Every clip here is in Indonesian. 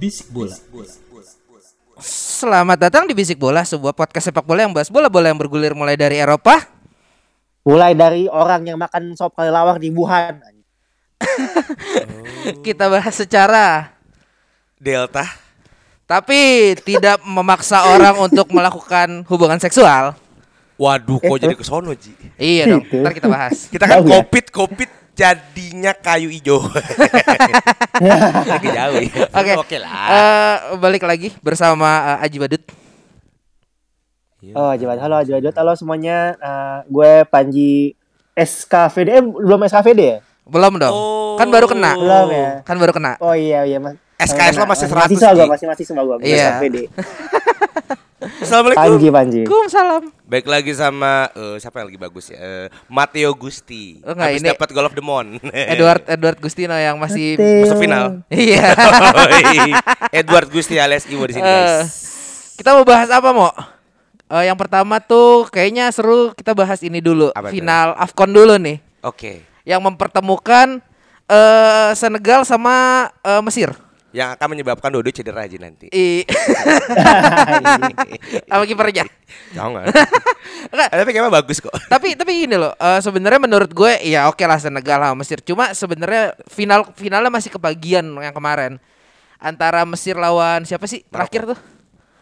Bisik bola. Selamat datang di Bisik Bola, sebuah podcast sepak bola yang bahas bola-bola yang bergulir mulai dari Eropa. Mulai dari orang yang makan sop kelelawar di Wuhan. Kita bahas secara Delta. tapi tidak memaksa orang untuk melakukan hubungan seksual. Waduh, kok jadi ke sono, Ji? Iya dong, ntar kita bahas. Kita kan ya? Jadinya kayu ijo. Lagi jauh ya. Oke. Oke lah. Eh, balik lagi bersama eh, Aji Badut. Oh, Jabat. Halo, Jabat. Halo semuanya. Eh, gue Panji SKVD. Eh, belum SKVD ya? Belum dong. Oh. Kan baru kena. Belum ya? Kan baru kena. Oh iya, iya. Mas. SKS lo masih 100, Masih gue, masih masih sama gue. Iya. SKVD. Assalamualaikum. Panji, Panji. Waalaikumsalam. Baik lagi sama eh, siapa yang lagi bagus ya? Eh, Matteo Gusti. Oh, enggak, Habis ini- dapat Goal of the Mon. Edward Edward Gustino yang masih. Masuk final. Iya. Edward Gusti alias Iwo di sini, Eh, guys. kita mau bahas apa, Mo? Eh, yang pertama tuh kayaknya seru kita bahas ini dulu. Apa? Final AFCON dulu nih. Oke. Yang mempertemukan eh Senegal sama eh, Mesir. Yang akan menyebabkan Dodo cedera aja nanti. I sama kipernya. Jangan. Enggak, Tapi kayaknya bagus kok. tapi tapi gini loh, eh, sebenarnya menurut gue ya oke lah Senegal sama Mesir. Cuma sebenarnya final finalnya masih kebagian yang kemarin. Antara Mesir lawan siapa sih? Terakhir tuh.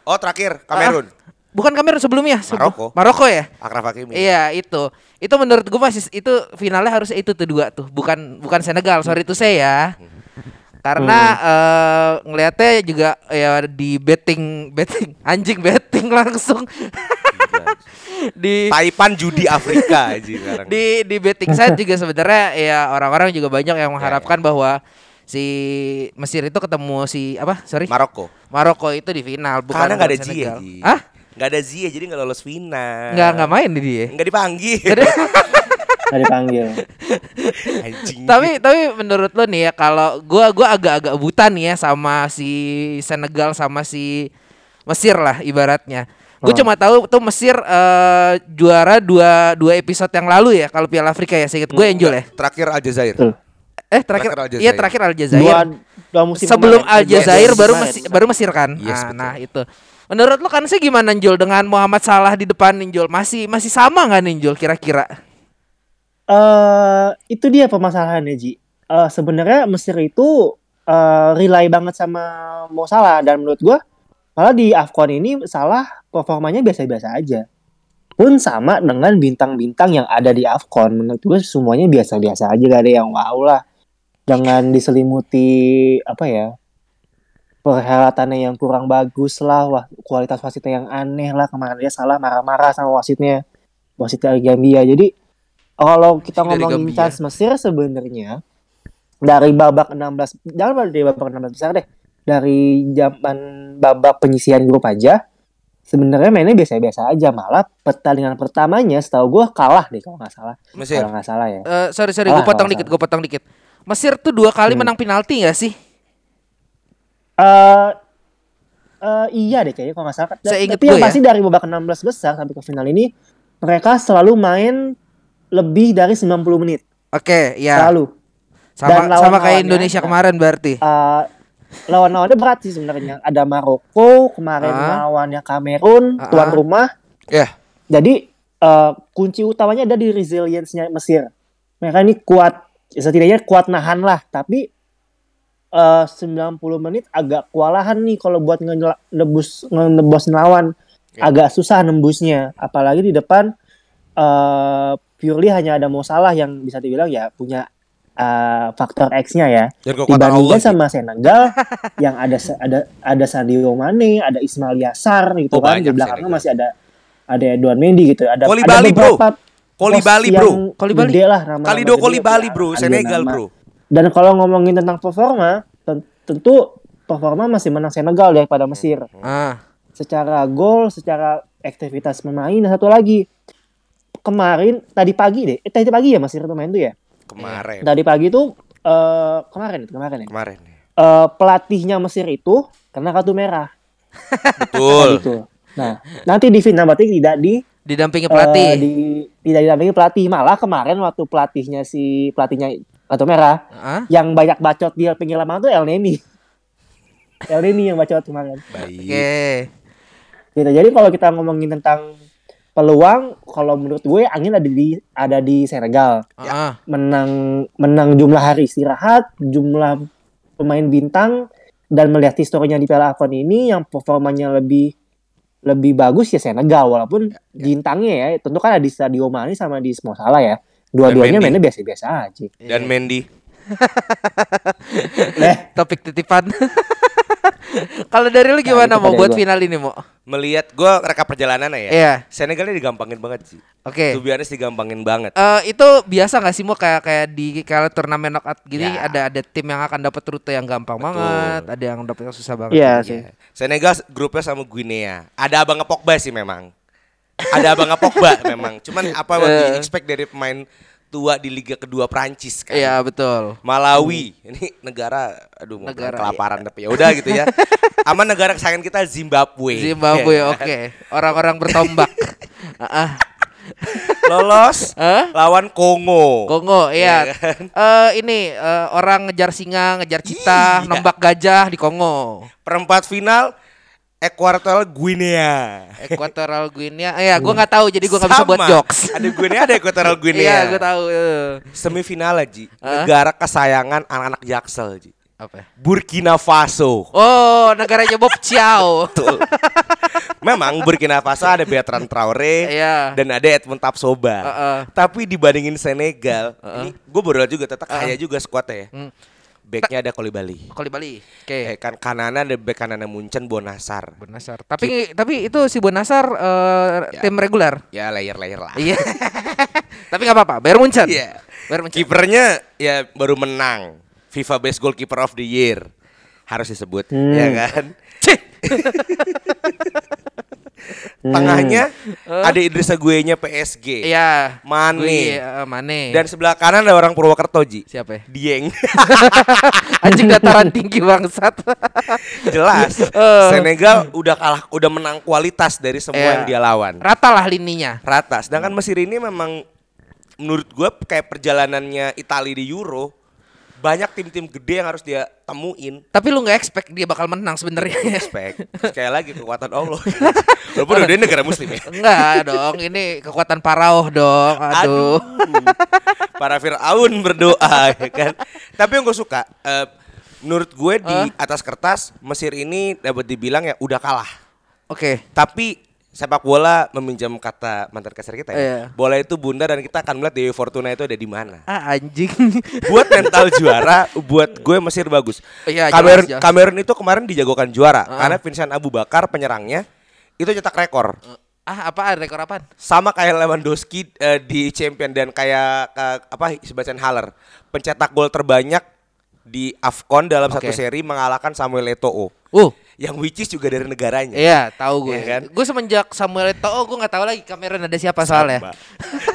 Oh, terakhir Kamerun. Ah, bukan Kamerun sebelumnya. Sebe- Maroko. Maroko ya? Akraf Hakimi. Iya itu itu menurut gue masih itu finalnya harusnya itu tuh dua tuh bukan bukan Senegal sorry itu saya ya karena eh, ngelihatnya juga ya di betting betting anjing betting langsung di Taipan judi Afrika aja sekarang. di di betting site juga sebenarnya ya orang-orang juga banyak yang mengharapkan bahwa si Mesir itu ketemu si apa sorry Maroko. Maroko itu di final bukan Karena nggak ada. Senegal. Ji. Hah? Nggak ada Ziyech jadi nggak lolos final. nggak nggak main di dia Nggak dipanggil. Nggak dipanggil. Anjing. tapi tapi menurut lo nih ya kalau gua gua agak-agak buta nih ya sama si Senegal sama si Mesir lah ibaratnya. Gue cuma tahu tuh Mesir eh, juara dua dua episode yang lalu ya kalau Piala Afrika ya. Seinget gue Angel ya. terakhir Aljazair. Eh terakhir, Terakhir iya terakhir Aljazair. Dua, dua musim Sebelum. Aljazair Yes, baru. Mesir, baru Mesir kan. Yes, nah, betul. nah itu. Menurut lo kan sih gimana Njol dengan Muhammad Salah di depan Ninjol? Masih masih sama nggak Ninjol kira-kira? Eh itu dia permasalahannya Ji. Eh sebenarnya Mesir itu eh rely banget sama Mo Salah dan menurut gua malah di Afcon ini Salah performanya biasa-biasa aja. Pun sama dengan bintang-bintang yang ada di Afcon menurut gua semuanya biasa-biasa aja gak ada yang wow lah. Jangan diselimuti apa ya? perhelatannya yang kurang bagus lah, wah kualitas wasitnya yang aneh lah kemarin dia salah marah-marah sama wasitnya, wasit dari Gambia. Jadi kalau kita dari ngomongin Gambia. Mesir sebenarnya dari babak 16 jangan dari babak 16 besar deh. Dari zaman babak penyisian grup aja sebenarnya mainnya biasa-biasa aja malah pertandingan pertamanya setahu gua kalah deh kalau nggak salah. Mesir. Kalau nggak salah ya. Eh sorry sorry, gue potong dikit, gue potong dikit. Mesir tuh dua kali Hmm. menang penalti gak sih? Eh eh, iya deh kayaknya kalau nggak salah. Saya Tapi yang gue ya. pasti dari babak 16 besar sampai ke final ini mereka selalu main lebih dari 90 menit. Oke, ya. Selalu. Sama Dan lawan- sama kayak Indonesia kemarin berarti. Eh, lawan-lawannya berat sih sebenarnya. Ada Maroko, kemarin Ah. lawannya Kamerun, Ah. tuan rumah. Ya. Jadi eh, kunci utamanya ada di resilience-nya Mesir. Mereka ini kuat, setidaknya kuat nahan lah. Tapi eh 90 menit agak kewalahan nih kalau buat nge- nebus ngebos lawan. Ya. Agak susah nembusnya. Apalagi di depan eh purely hanya ada Mo Salah yang bisa dibilang ya punya eh, faktor X-nya ya. Dibandingkan sama Senegal yang ada ada ada Sadio Mane, ada Ismail Yassar gitu Oh, kan. Di belakangnya Senegal. masih ada ada Edouard Mendy gitu. Ada Koli ada Bali, bro. beberapa Koli pos Bali, yang bro. Koli Bali. gede lah nama-nama Kalido gede, Koli Bali, ada- bro. Senegal, nama. bro. Dan kalau ngomongin tentang performa, ten- tentu performa masih menang Senegal daripada Mesir. Ah, Secara gol, secara aktivitas pemain dan satu lagi kemarin tadi pagi deh, eh, tadi pagi ya Mesir itu main tuh ya. Kemarin. Tadi pagi tuh eh kemarin itu kemarin ya. Kemarin. Eh, pelatihnya Mesir itu kena kartu merah. Betul. Gitu. Nah, nanti di final berarti tidak di didampingi eh, pelatih. di tidak didampingi pelatih. Malah kemarin waktu pelatihnya si pelatihnya kartu merah Ah, yang banyak bacot di pinggir lapangan tuh El Neni. El Neni yang bacot kemarin. Baik. Oke. Gitu. Jadi kalau kita ngomongin tentang peluang, kalau menurut gue angin ada di ada di Senegal. Ah, Menang menang jumlah hari istirahat, jumlah pemain bintang dan melihat historinya di Piala AFCON ini yang performanya lebih lebih bagus ya Senegal walaupun bintangnya ya tentu kan ada di Sadio Mane sama di Mo Salah ya. Dua-duanya mainnya biasa-biasa aja. Dan Mendy. Leh, topik titipan. Kalau dari lu gimana itu mau buat gua. final ini, Mo? Melihat gua reka perjalanan ya. Iya. Senegalnya digampangin banget sih. Oke. Be honest digampangin banget. Eh itu biasa nggak sih mau kayak kayak di kayak turnamen knockout gini Ya. ada ada tim yang akan dapat rute yang gampang banget, ada yang dapat yang susah banget. Iya sih. Iya. Senegal grupnya sama Guinea. Ada abang Pogba sih memang. Ada abang Pogba memang. Cuman apa yang Eh. di expect dari pemain tua di Liga kedua Prancis kan. Iya betul. Malawi. Ini negara aduh mau Negara, negara kelaparan tapi ya udah gitu ya. Sama negara kesayangan kita Zimbabwe. Zimbabwe Ya oke. kan? Orang-orang bertombak. Lolos Hah? lawan Kongo. Kongo iya. Iya kan? Eh ini eh, orang ngejar singa, ngejar cita, Iya. nembak gajah di Kongo. Perempat final Equatorial Guinea. Equatorial Guinea. Iya, gua nggak tahu jadi gua nggak bisa buat jokes. Ada Guinea, ada Equatorial Guinea. Iya, gua tahu. eh. Semifinal Ji. Hah? Negara kesayangan anak-anak Jaksel Ji. Apa? ya? Burkina Faso. Oh, negaranya Bob Chow. Betul. Memang Burkina Faso ada Bertrand Traore Iya. dan ada Edmund Tapsoba. Tapi dibandingin Senegal, ini gue baru juga tetap kaya juga skuadnya ya. Hmm. Backnya ada Koli Bali. Koli Bali. Oke. Eh, kan kanannya ada back kanannya Munchen Bonasar. Bonasar. Tapi tapi itu si Bonasar eh, Ya. tim reguler. Ya layer-layer lah. Iya. tapi nggak apa-apa. Bayar Munchen. Iya. Bayar Munchen. Kipernya ya baru menang FIFA Best Goalkeeper of the Year. Harus disebut, Hmm. ya kan? Tengahnya ada Idrissa Gueye-nya PSG. Iya. Mane. Gue, eh, Mane. Dan sebelah kanan ada orang Purwokerto, Ji. siapa ya? Dieng. Anjing dataran tinggi bangsat. Jelas. Eh. Senegal udah kalah, udah menang kualitas dari semua Iya. yang dia lawan. Rata lah lininya. Rata. Sedangkan Mesir ini memang menurut gua kayak perjalanannya Italia di Euro banyak tim-tim gede yang harus dia temuin. Tapi lu nggak expect dia bakal menang sebenarnya. Respect. Sekali lagi kekuatan Allah. Walaupun udah negara muslim ya. Enggak dong, ini kekuatan Parauh dong. Aduh. Para Fir'aun berdoa ya kan. Tapi yang gue suka eh, menurut gue di atas kertas Mesir ini dapat dibilang ya udah kalah. Oke. Tapi sepak bola meminjam kata mantan kasar kita ya. Iya. Bola itu bunda dan kita akan melihat Dewi Fortuna itu ada di mana. Ah anjing. buat mental juara, buat gue Mesir bagus. Iya, Kamerun, jelas, jelas. Kamerun itu kemarin dijagokan juara karena Vincent Abu Bakar penyerangnya itu cetak rekor. ah apa rekor apaan? Sama kayak Lewandowski eh, di Champion dan kayak ka- apa Sebastian Haller, pencetak gol terbanyak di AFCON dalam satu Oke. seri mengalahkan Samuel Eto'o. Uh, Yang which is juga dari negaranya. iya tahu gue. Iya kan? Gue semenjak Samuel Eto'o gue nggak tahu lagi Kamerun ada siapa soalnya. Sama.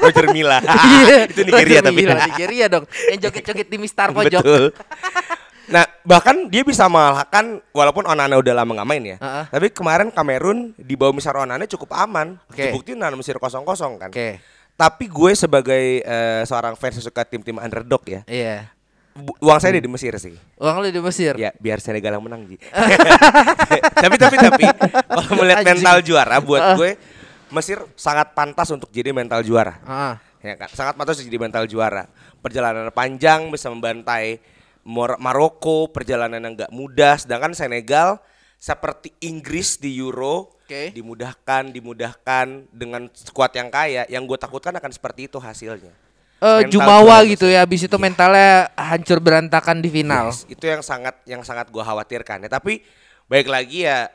Roger Milla. Iya. itu Nigeria Roger tapi. Milla, Nigeria dong. Yang joget-joget di Mistar pojok. Betul. Nah, bahkan dia bisa mengalahkan walaupun Onana udah lama nggak main ya. Heeh. Tapi kemarin Kamerun di bawah misar Onana cukup aman. Oke. Dibuktiin lawan Mesir kosong-kosong kan. Oke. Tapi gue sebagai eh, seorang fans suka tim-tim underdog ya. Iya. bu- uang saya ada di Mesir sih. Uang lu di Mesir. Ya, biar Senegal yang menang, Ji. tapi tapi tapi kalau melihat Anjing. mental juara buat Ah. gue Mesir sangat pantas untuk jadi mental juara. Ah. Ya kan? Sangat pantas jadi mental juara. Perjalanan panjang bisa membantai Maroko, perjalanan yang nggak mudah. Sedangkan Senegal seperti Inggris di Euro Oke. dimudahkan, dimudahkan dengan skuad yang kaya. Yang gue takutkan akan seperti itu hasilnya. Mental jumawa gitu ya. Habis itu mentalnya hancur berantakan di final. Yes, itu yang sangat yang sangat gue khawatirkan ya. Tapi baik lagi ya,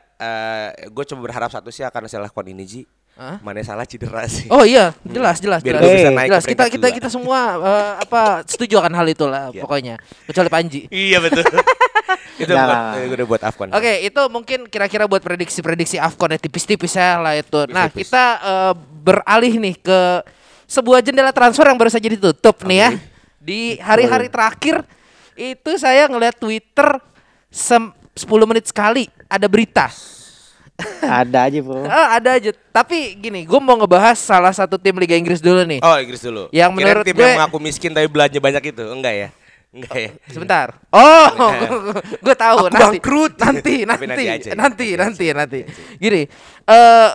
gue coba berharap satu sih akan saya lakukan ini Ji. Hah? Mana salah cedera sih. Oh iya, jelas jelas Biar jelas. gua bisa Eh, naik jelas ke kita kita kita semua eh, apa setuju akan hal itu lah Iya. pokoknya. Kecuali Panji. Iya betul. itu Jangan. buat, gue udah buat Afcon. Oke, itu mungkin kira-kira buat prediksi-prediksi Afcon ya tipis-tipis ya lah itu. Nah, kita eh, beralih nih ke sebuah jendela transfer yang baru saja ditutup nih ya. Di hari-hari terakhir itu saya ngeliat Twitter sem 10 menit sekali ada berita. Ada aja bro. Ah, ada aja. Tapi gini, gue mau ngebahas salah satu tim Liga Inggris dulu nih. Oh Inggris dulu. Yang Kirain menurut tim gue- yang mengaku miskin tapi belanja banyak itu enggak ya? Enggak ya. Sebentar. Oh, gue tahu Aku nanti. bangkrut. Nanti, nanti, nanti nanti, Nanti nanti, nanti. Gini, eh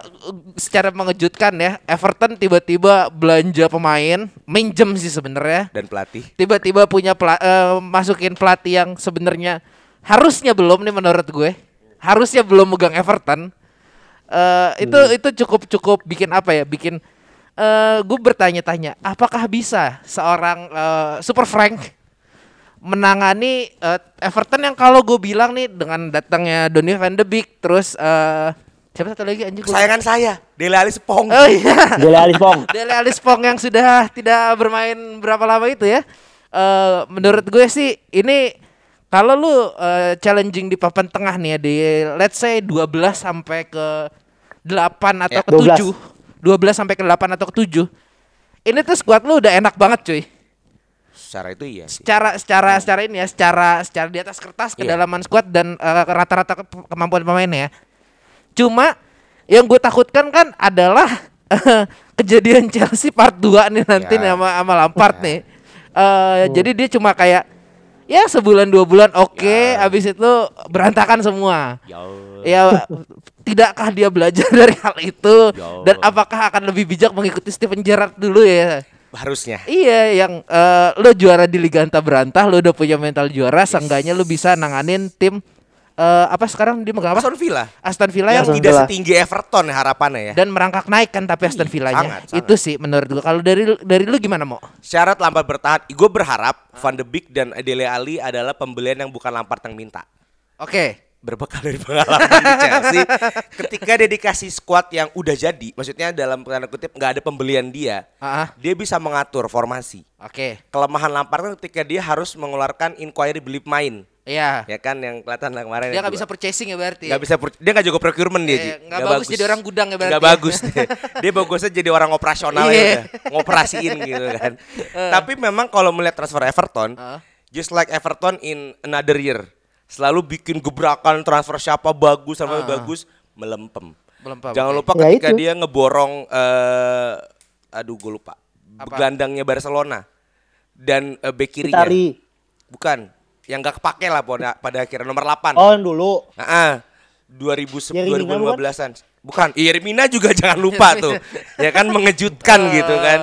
secara mengejutkan ya, Everton tiba-tiba belanja pemain, minjem sih sebenarnya. Dan pelatih. Tiba-tiba punya pela- eh, masukin pelatih yang sebenarnya harusnya belum nih menurut gue. Harusnya belum megang Everton. Eh itu itu cukup cukup bikin apa ya? Bikin eh gue bertanya-tanya, apakah bisa seorang eh, Super Frank menangani eh, Everton yang kalau gue bilang nih dengan datangnya Donny van de Beek terus eh siapa satu lagi anjing gua- Kesayangan saya, Dele Alli Spong. Oh iya. Dele Alli Spong. Dele Alli Spong yang sudah tidak bermain berapa lama itu ya. Eh menurut gue sih ini kalau lu eh, challenging di papan tengah nih ya di let's say 12 sampai ke 8 atau Ya. ke 7. 12 sampai ke 8 atau ke 7. Ini tuh squad lu udah enak banget cuy. Secara itu iya sih. Secara secara secara ini ya, secara secara di atas kertas Iya. kedalaman squad dan eh, rata-rata ke- kemampuan pemainnya ya. Cuma yang gue takutkan kan adalah kejadian Chelsea part 2 nih nanti Ya. nih sama sama Lampard nih. Eh, Jadi dia cuma kayak ya sebulan dua bulan oke, habis itu berantakan semua. Ya tidakkah dia belajar dari hal itu Ya. dan apakah akan lebih bijak mengikuti Steven Gerrard dulu ya? Harusnya. Iya, yang eh, lo juara di Liga Anta Berantah, lo udah punya mental juara, seenggaknya lo bisa nanganin tim eh, apa sekarang dia megang apa? Aston Villa. Aston Villa yang Yang tidak Villa. setinggi Everton ya harapannya ya. dan merangkak naik kan tapi Aston Villanya. sangat, sangat. Itu sih menurut gua. Kalau dari dari lu gimana, Mo? Syarat Lampard bertahan, gue berharap Van de Beek dan Dele Alli adalah pembelian yang bukan Lampard yang minta. Oke. Berbekal dari pengalaman di Chelsea, ketika dia dikasih squad yang udah jadi, maksudnya dalam tanda kutip nggak ada pembelian dia, ah. dia bisa mengatur formasi. Oke. Kelemahan Lampard kan ketika dia harus mengeluarkan inquiry beli pemain, Iya. ya kan yang kelihatan lah kemarin. Dia nggak bisa purchasing ya berarti. nggak bisa dia nggak jago procurement dia Iya, Ji. nggak bagus jadi orang gudang ya berarti nggak ya. bagus dia. dia bagusnya jadi orang operasional Iya. ya udah ngoperasiin gitu kan tapi memang kalau melihat transfer Everton Heeh. just like Everton in another year selalu bikin gebrakan transfer siapa bagus sama Ah. bagus melempem Melempem, jangan lupa Ya ketika itu. dia ngeborong eh aduh gue lupa Apa? gelandangnya Barcelona dan eh, bek kirinya Itali. bukan yang nggak kepake lah pada, pada akhirnya nomor 8 Oh yang dulu. Nah, 2000 Yeremina 2015-an. Bukan, Yermina juga jangan lupa tuh. ya kan mengejutkan gitu kan.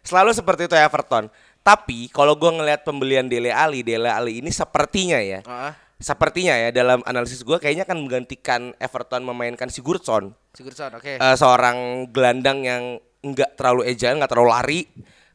Selalu seperti itu Everton. Tapi kalau gua ngelihat pembelian Dele Alli, Dele Alli ini sepertinya ya. Ah, Sepertinya ya dalam analisis gua kayaknya akan menggantikan Everton memainkan Sigurdsson. Sigurdsson, oke. Eh, seorang gelandang yang enggak terlalu agile, enggak terlalu lari,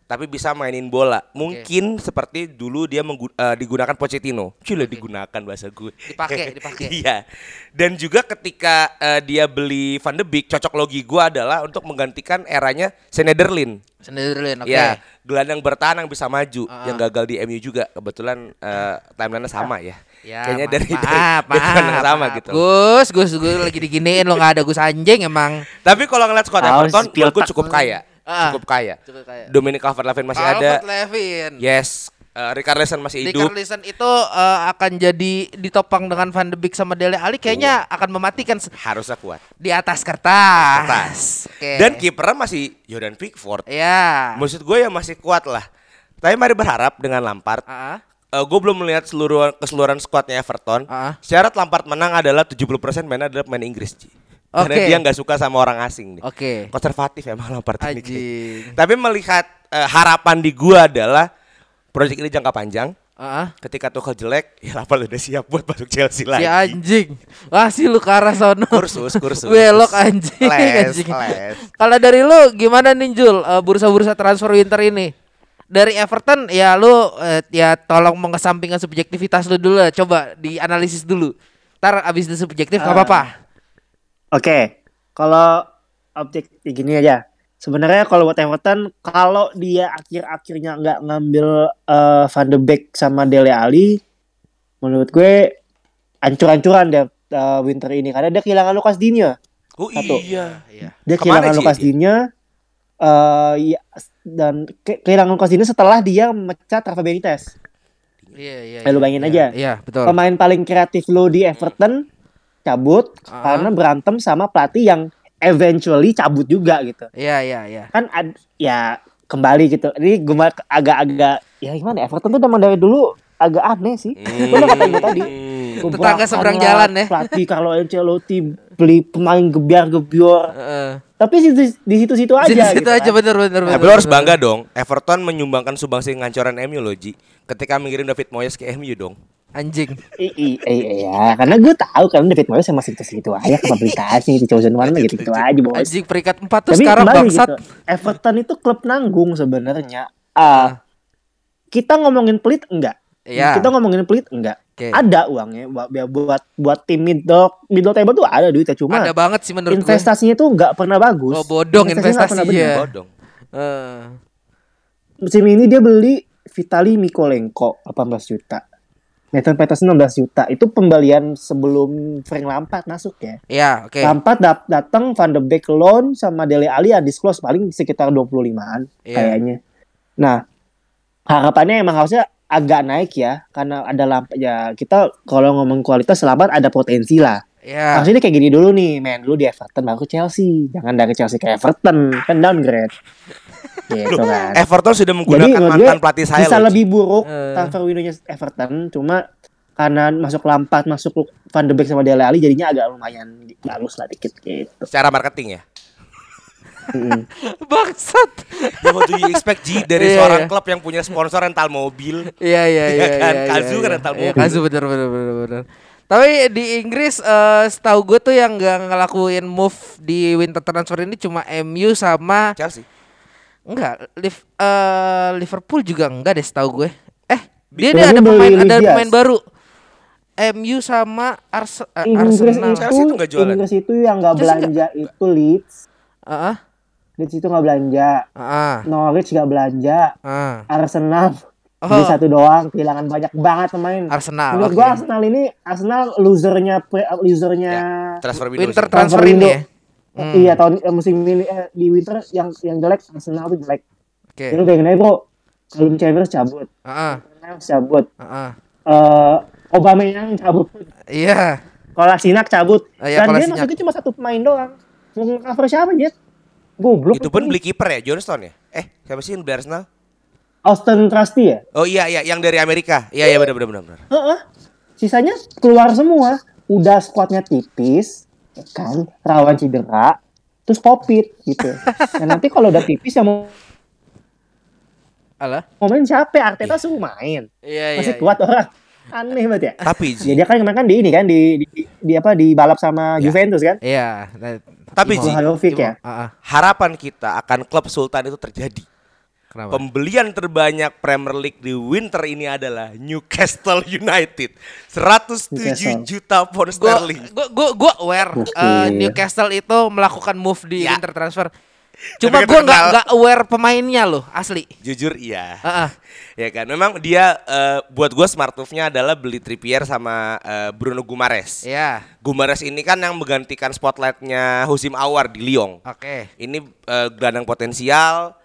tapi bisa mainin bola. Mungkin seperti dulu dia eh, digunakan Pochettino. Cila digunakan bahasa gue. Dipakai, dipakai. iya. Dan juga ketika eh, dia beli Van de Beek, cocok logi gue adalah untuk menggantikan eranya Senederlin. Sendirian, oke. Ya, gelandang bertahan yang bisa maju, Ah. yang gagal di MU juga. Kebetulan eh, timelinenya sama ya. Ya, Kayaknya ma- dari maaf, dari maaf, yang sama maaf. gitu. Gus, Gus, gue lagi diginiin lo nggak ada Gus anjing emang. Tapi kalau ngeliat squad Everton, gue cukup kaya. Ah. Cukup kaya. Cukup kaya. Dominic Calvert-Lewin masih ada. Calvert Levin. Yes. Uh, Richarlison masih Di hidup. Carlisle itu eh, akan jadi ditopang dengan Van de Beek sama Dele Alli kayaknya akan mematikan Harusnya kuat. di atas kertas. Kertas. Oke. Dan kipernya masih Jordan Pickford. ya. Maksud gue ya masih kuat lah. Tapi mari berharap dengan Lampard. Ah, gue belum melihat seluruh keseluruhan skuadnya Everton. Ah. Syarat Lampard menang adalah 70% mainnya adalah pemain Inggris. Ji. Karena Oke. dia nggak suka sama orang asing nih. Oke. Konservatif emang Lampard ini. Anjing. Tapi melihat eh, harapan di gua adalah proyek ini jangka panjang. Ah, Ketika Tuchel jelek, ya Lampard udah siap buat masuk Chelsea si lagi. anjing. Wah, si lu ke arah sono. Kursus, kursus. Belok anjing. Les, anjing. les. Kalau dari lu gimana nih Jul? Eh, bursa-bursa transfer winter ini? dari Everton ya lu eh, ya tolong mengesampingkan subjektivitas lu dulu lah. Coba dianalisis dulu. Ntar abis itu subjektif nggak Ah. apa-apa. Oke, kalau objek gini aja. Sebenarnya kalau buat Everton, kalau dia akhir-akhirnya nggak ngambil eh, Van de Beek sama Dele Alli, menurut gue ancur-ancuran deh eh, winter ini karena dia kehilangan Lucas Digne. Oh Satu. iya. Iya. Dia Ke mana, kehilangan dia? Digne eh, ya, dan ke- kehilangan Lucas Digne setelah dia mecat Rafa Benitez. Iya, iya. Eh, lu iya, bayangin iya, aja. Iya, betul. Pemain paling kreatif lo di Everton cabut Ah. karena berantem sama pelatih yang eventually cabut juga gitu. Iya, iya, iya. kan ad, ya kembali gitu. Ini gue agak-agak ya gimana ya, Everton tuh emang dari dulu agak aneh sih. Bener kata gue tadi. Tetangga seberang jalan ya. Pelatih Carlo Ancelotti beli pemain gebiar-gebior. Heeh. Tapi di, di situ-situ aja Situ-situ gitu aja kan. bener bener lo harus bener. bangga dong. Everton menyumbangkan sumbangsi ngancoran MU loh, Ji. Ketika mengirim David Moyes ke MU dong. Anjing. I- i- i- Iya, karena gue tahu kan David Moyes sama segitu-segitu aja kapabilitasnya itu chosen one mah gitu-gitu aja bos. Anjing peringkat 4 tuh Tapi sekarang bangsat. gitu, Everton itu klub nanggung sebenarnya. Ah, kita ngomongin pelit enggak? Iya. Kita ngomongin pelit enggak? Oke. Ada uangnya buat buat buat tim middle middle table tuh ada duitnya cuma Ada banget sih menurut gue. investasinya tuh nggak pernah bagus. Oh, bodong Investasinya investasinya. benar. Bodong. Eh. Musim ini dia beli Vitali Mikolenko 18 juta. Nathan Peterson 16 juta. Itu pembelian sebelum Frank Lampard masuk ya. Iya, oke. Lampard dat datang Van de Beek loan sama Dele Alli ya disclose paling sekitar 25-an Iya. kayaknya. Nah, harapannya emang harusnya agak naik ya karena ada lamp ya kita kalau ngomong kualitas Lampard ada potensi lah. Iya. Harusnya dia kayak gini dulu nih, main dulu di Everton baru ke Chelsea. Jangan dari Chelsea ke Everton, kan downgrade. gitu kan. Everton sudah Jadi menggunakan menurut mantan gue pelatih saya bisa loh, lebih buruk Eh. transfer window-nya Everton, cuma karena masuk Lampard, masuk Van de Beek sama Dele Alli jadinya agak lumayan bagus lah dikit gitu. Secara marketing ya. Bangsat. Ya, what do you expect Ji dari Iya, seorang iya. klub yang punya sponsor rental mobil? Iya iya Iya iya. kan? iya, Kazu iya, kan iya. rental Iya, mobil. Kazu bener bener bener bener. Tapi di Inggris eh setahu gue tuh yang nggak ngelakuin move di winter transfer ini cuma MU sama Chelsea. enggak Liv- eh, Liverpool juga enggak deh setahu gue. Eh, dia, dia ada pemain ada pemain baru. MU sama Arse eh, Inggris Arsenal. itu, Chelsea tuh nggak jualan. Inggris itu yang nggak Chelsea belanja itu Leeds, Heeh. Leeds itu nggak belanja, Heeh. Norwich nggak belanja, Heeh. Arsenal Oh. beli satu doang, kehilangan banyak banget pemain. Arsenal. Menurut oke. gua Arsenal ini Arsenal losernya pre- losernya Transfer window. Winter sih. transfer transfer ini window. ya. Hmm. Iya tahun eh, musim ini eh, di winter yang yang jelek Arsenal tuh jelek. Oke. Jadi bayangin aja bro, Calum Chambers cabut, Heeh. Neves cabut, Heeh. eh Obama yang cabut, Iya. Kolasinac cabut, Ah, iya, dan dia Kolasinac. maksudnya cuma satu pemain doang. Mau cover siapa Jet? Goblok. Itu pun beli kiper ya, Johnston ya? Eh, siapa sih yang beli Arsenal? Austin Trusty ya? Oh iya iya, yang dari Amerika. Iya iya benar benar benar. Heeh. Sisanya keluar semua. Udah squadnya tipis, ya kan, rawan cedera, terus covid gitu. Nah nanti kalau udah tipis yang mau Alah. mau main siapa? Arteta suruh main. Iya Masih iya. kuat orang. Aneh banget ya. Tapi Ya, dia kan kemarin kan di ini kan di di, di apa di balap sama Ya. Juventus kan? Iya. nah, Tapi, Ji. Ya? Ah, ah. harapan kita akan klub Sultan itu terjadi. Kenapa? Pembelian terbanyak Premier League di winter ini adalah Newcastle United. 107 Newcastle. juta pound sterling. gua gua gua aware eh, Newcastle itu melakukan move di Ya. winter transfer. Cuma nggak terkenal. nggak aware pemainnya loh, asli. Jujur iya. Heeh. Ya kan, memang dia eh, buat gue smart move-nya adalah beli Trippier sama eh, Bruno Gumares. Iya. Gumares ini kan yang menggantikan spotlightnya Husim Awar di Lyon. Oke. Ini eh, gelandang potensial,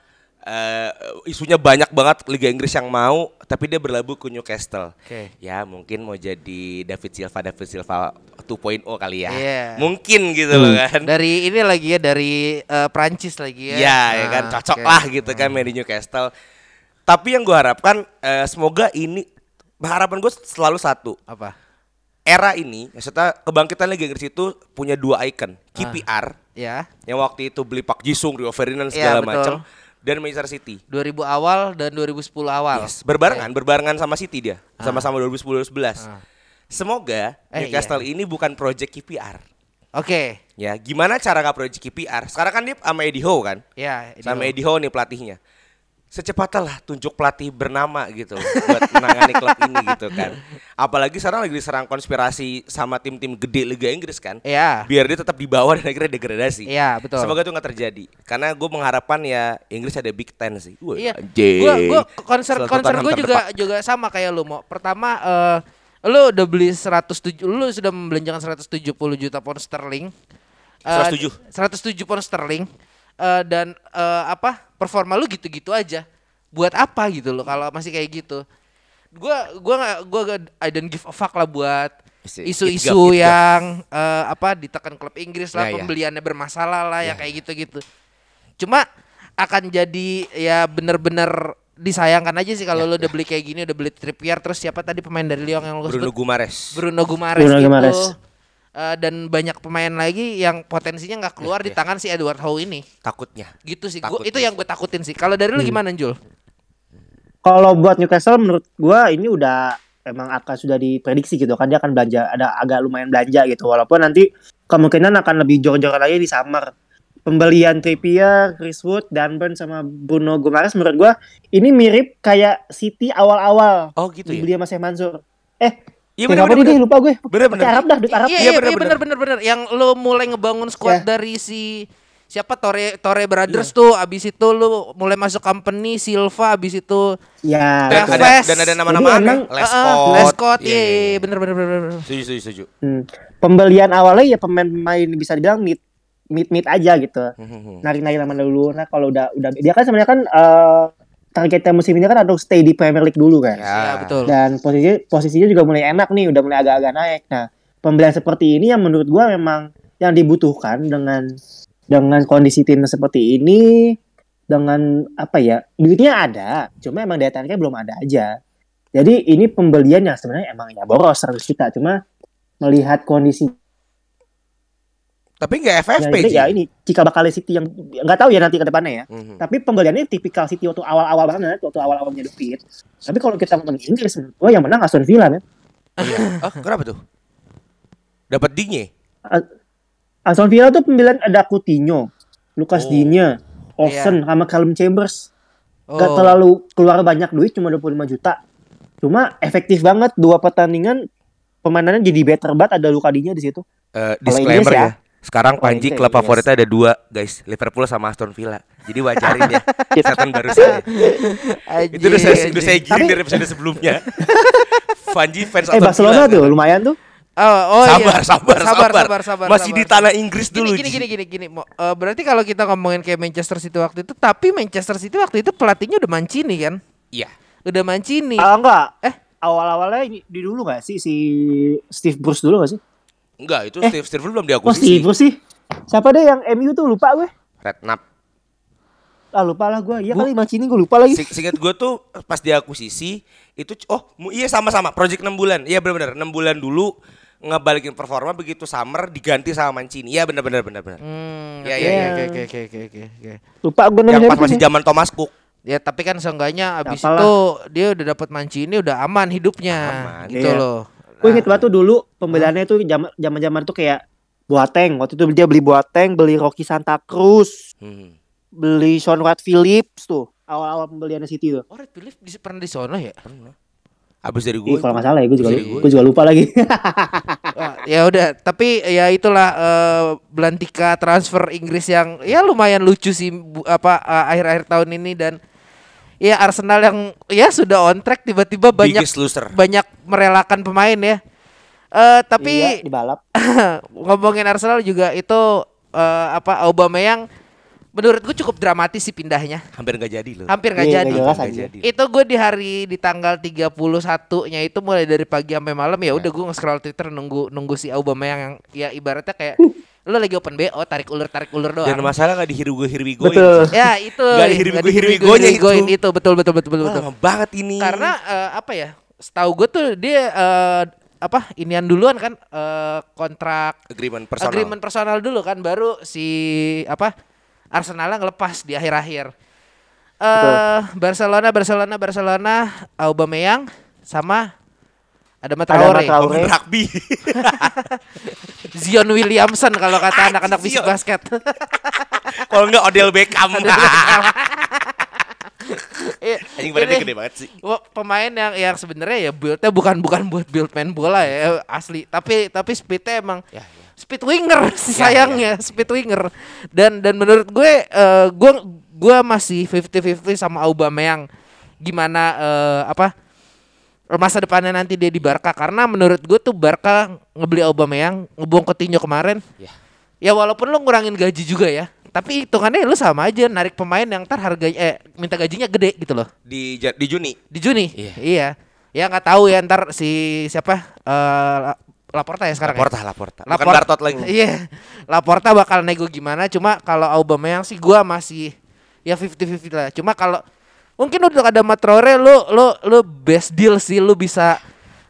eh, isunya banyak banget Liga Inggris yang mau, tapi dia berlabuh ke Newcastle. Oke. Ya mungkin mau jadi David Silva, David Silva 2.0 kali ya. Iya. Mungkin gitu loh kan. Dari ini lagi ya dari eh, Prancis lagi ya. Iya, ya Ah, kan cocok oke. lah gitu kan main di Newcastle. Tapi yang gue harapkan eh, semoga ini harapan gue selalu satu. Apa? Era ini, maksudnya kebangkitan Liga Inggris itu punya dua icon, KPR Ya. yang waktu itu beli Pak Jisung, Rio Ferdinand Iya, segala betul. macam dan Manchester City. 2000 awal dan 2010 awal. Yes, berbarengan, berbarengan sama City dia, sama-sama 2010-2011. Ah. Semoga Eh, Newcastle ini bukan project KPR. Oke. Ya, gimana cara nggak project KPR? Sekarang kan dia sama Eddie Howe kan? Ya, ini sama. Eddie Howe nih pelatihnya. Secepatnya lah tunjuk pelatih bernama gitu buat menangani klub ini gitu kan. Apalagi sekarang lagi diserang konspirasi sama tim-tim gede Liga Inggris kan. Iya. Biar dia tetap di bawah dan akhirnya degradasi. Iya, betul. Semoga itu nggak terjadi. Karena gue mengharapkan ya Inggris ada Big Ten sih. Wah, Iya. concern Selalu concern Tottenham gue juga juga sama kayak lu mau. Pertama eh lu udah beli 107 lu sudah membelanjakan 170 juta pound sterling. Eh, 107. 107 pound sterling. Eh, dan eh, apa? Performa lu gitu-gitu aja. Buat apa gitu loh kalau masih kayak gitu. Gua gua nggak gua nggak- I don't give a fuck lah buat isu-isu yang eh, apa ditekan klub Inggris lah Ya, ya. pembeliannya bermasalah lah ya Ya, kayak gitu-gitu. Cuma akan jadi ya bener-bener disayangkan aja sih kalau lo udah beli kayak gini udah beli Trippier terus siapa tadi pemain dari Lyon yang lo Bruno sebut Gumares. Bruno Gumares Bruno gitu. Gumares. Eh, dan banyak pemain lagi yang potensinya nggak keluar di Ya, ya. tangan si Edward Howe ini Takutnya. gitu sih gua, Takutnya itu yang gue takutin sih kalau dari lu Hmm. gimana Jul Kalau buat Newcastle menurut gua ini udah emang akan sudah diprediksi gitu kan dia akan belanja ada agak lumayan belanja gitu walaupun nanti kemungkinan akan lebih jor-joran lagi di summer. Pembelian Trippier, Chris Wood, Dunburn sama Bruno Guimaraes menurut gua ini mirip kayak City awal-awal Oh gitu ya. dibeli sama Syekh Mansur. Eh, Iya bener apa bener. nih lupa gue. Bener, bener. Arab dah, duit Arab. iya Iya, iya bener, iya, bener bener bener yang lo mulai ngebangun squad Ya. dari si siapa Tore Tore Brothers tuh abis itu lu mulai masuk company Silva abis itu Ya. Dan Tevez. ada dan ada nama-nama aneh. ah, Lescott. Lescott Iya, iya iya, iya. iya, bener bener bener bener. Setuju, setuju, setuju. Hmm. Pembelian awalnya ya pemain-pemain bisa dibilang mid mid mid aja gitu. Hmm, Narik-narik nama dulu. Nah kalau udah udah dia kan sebenarnya kan eh, targetnya musim ini kan untuk stay di Premier League dulu kan. Iya betul Dan posisi posisinya juga mulai enak nih, udah mulai agak-agak naik. Nah pembelian seperti ini yang menurut gua memang yang dibutuhkan dengan dengan kondisi tim seperti ini dengan apa ya duitnya ada, cuma emang daya tariknya belum ada aja. Jadi ini pembelian yang sebenarnya emang ya boros 100 juta, cuma melihat kondisi Tapi nggak FFP Ji. ya ini jika bakal City yang nggak tahu ya nanti ke depannya ya. Mhm. Tapi pembeliannya tipikal City waktu awal-awal banget, waktu awal-awal punya duit. Tapi kalau kita ngomong Inggris, gua yang menang Aston Villa men. Oh, kenapa tuh? Dapat dinge. Aston Villa tuh pembelian ada Coutinho, Lucas Oh. Digne, Olsen sama Callum Chambers. Gak Oh. terlalu keluar banyak duit, cuma 25 juta. Cuma efektif banget dua pertandingan pemainannya jadi better banget ada Luka Digne di situ. Eh, Kalau disclaimer Inggris ya. ya. Sekarang Kalau Panji Inggris, klub yes. favoritnya ada dua guys, Liverpool sama Aston Villa. Jadi wajarin ya. Setan baru saya. Itu udah saya, udah saya giring Tapi- dari episode sebelumnya. Panji fans Eh Aston Barcelona Villa tuh sekarang. lumayan tuh. Oh, oh sabar, iya. sabar, sabar, sabar, sabar, Masih sabar. di tanah Inggris Gini, dulu. gini, gini, gini, gini. Mo- eh, berarti kalau kita ngomongin kayak Manchester City waktu itu, tapi Manchester City waktu itu pelatihnya udah Mancini kan? Iya. Udah Mancini. Ah enggak. Eh. awal-awalnya ini di dulu gak sih si Steve Bruce dulu gak sih? Enggak, itu Eh. Steve Steve belum Oh Steve diakuisisi. Sih. Siapa deh yang MU tuh lupa gue. Redknapp. Ah lupa lah gue. Iya kali Mancini gue lupa lagi. Si- Seingat gue tuh pas diakuisisi itu oh iya sama-sama project 6 bulan. Iya benar-benar 6 bulan dulu ngebalikin performa begitu summer diganti sama Mancini. Iya benar-benar benar-benar. Hmm, Iya, iya, iya. oke, oke, oke, oke, oke, oke. Lupa gue Yang pas masih zaman Thomas Cook. Ya tapi kan seenggaknya abis Apalah. itu dia udah dapat Mancini udah aman hidupnya Aman. gitu Iya. loh. Gue inget banget tuh dulu pembeliannya tuh zaman zaman zaman tuh kayak Boateng. Waktu itu dia beli Boateng, beli Rocky Santa Cruz, Hmm. beli Sean Wright Phillips tuh. Awal-awal pembeliannya City tuh. Oh Red Phillips di, pernah di sono ya? Habis dari Ih, gue. kalau nggak salah ya, gue juga, Dari gue. gue juga lupa lagi. Wah, ya udah, tapi ya itulah eh, belantika transfer Inggris yang ya lumayan lucu sih bu- apa eh, akhir-akhir tahun ini dan ya Arsenal yang ya sudah on track tiba-tiba banyak banyak merelakan pemain ya. Eh tapi iya, di balap. ngomongin Arsenal juga itu eh, apa Aubameyang menurut gue cukup dramatis sih pindahnya. Hampir nggak jadi loh. Hampir nggak Iya, jadi. aja. jadi. Itu gue di hari di tanggal 31-nya itu mulai dari pagi sampai malam ya udah gue nge-scroll Twitter nunggu nunggu si Aubameyang yang ya ibaratnya kayak lu lagi open BO tarik ulur tarik ulur doang. Dan masalah nggak dihiru gue hiru gue. Betul. ya itu nggak ada hirwi-gonya itu. itu betul betul betul betul. betul. Lama banget ini. Karena eh, apa ya? Setahu gue tuh dia eh, apa inian duluan kan eh, kontrak agreement personal. agreement personal dulu kan baru si apa Arsenal ngelepas di akhir-akhir. Eh Barcelona Barcelona Barcelona Aubameyang sama ada Traore, Traore. Pemain rugby. Zion Williamson kalau kata anak-anak bisik basket. Kalau nggak Odell Beckham. Iya, Anjing badannya ini- gede banget sih. Wah, pemain yang yang sebenarnya ya buildnya bukan bukan buat build main bola ya asli tapi tapi speednya emang Ya, speed winger sih Ya, sayangnya speed winger dan dan menurut gue eh, gue gue masih 50-50 sama Aubameyang gimana eh, apa masa depannya nanti dia di Barca karena menurut gue tuh Barca ngebeli Aubameyang ngebuang Coutinho kemarin Ya. ya walaupun lu ngurangin gaji juga ya tapi hitungannya lu sama aja narik pemain yang ntar harganya eh minta gajinya gede gitu loh Di di Juni. di Juni. Iya. Iya. Ya nggak tahu ya ntar si siapa eh La- Laporta ya sekarang. Laporta, ya? Laporta. Bukan Lapor- Bartot lagi. Iya. Laporta bakal nego gimana cuma kalau Aubameyang sih gua masih ya 50-50 lah. Cuma kalau mungkin udah ada Matrore lu lu lu best deal sih lu bisa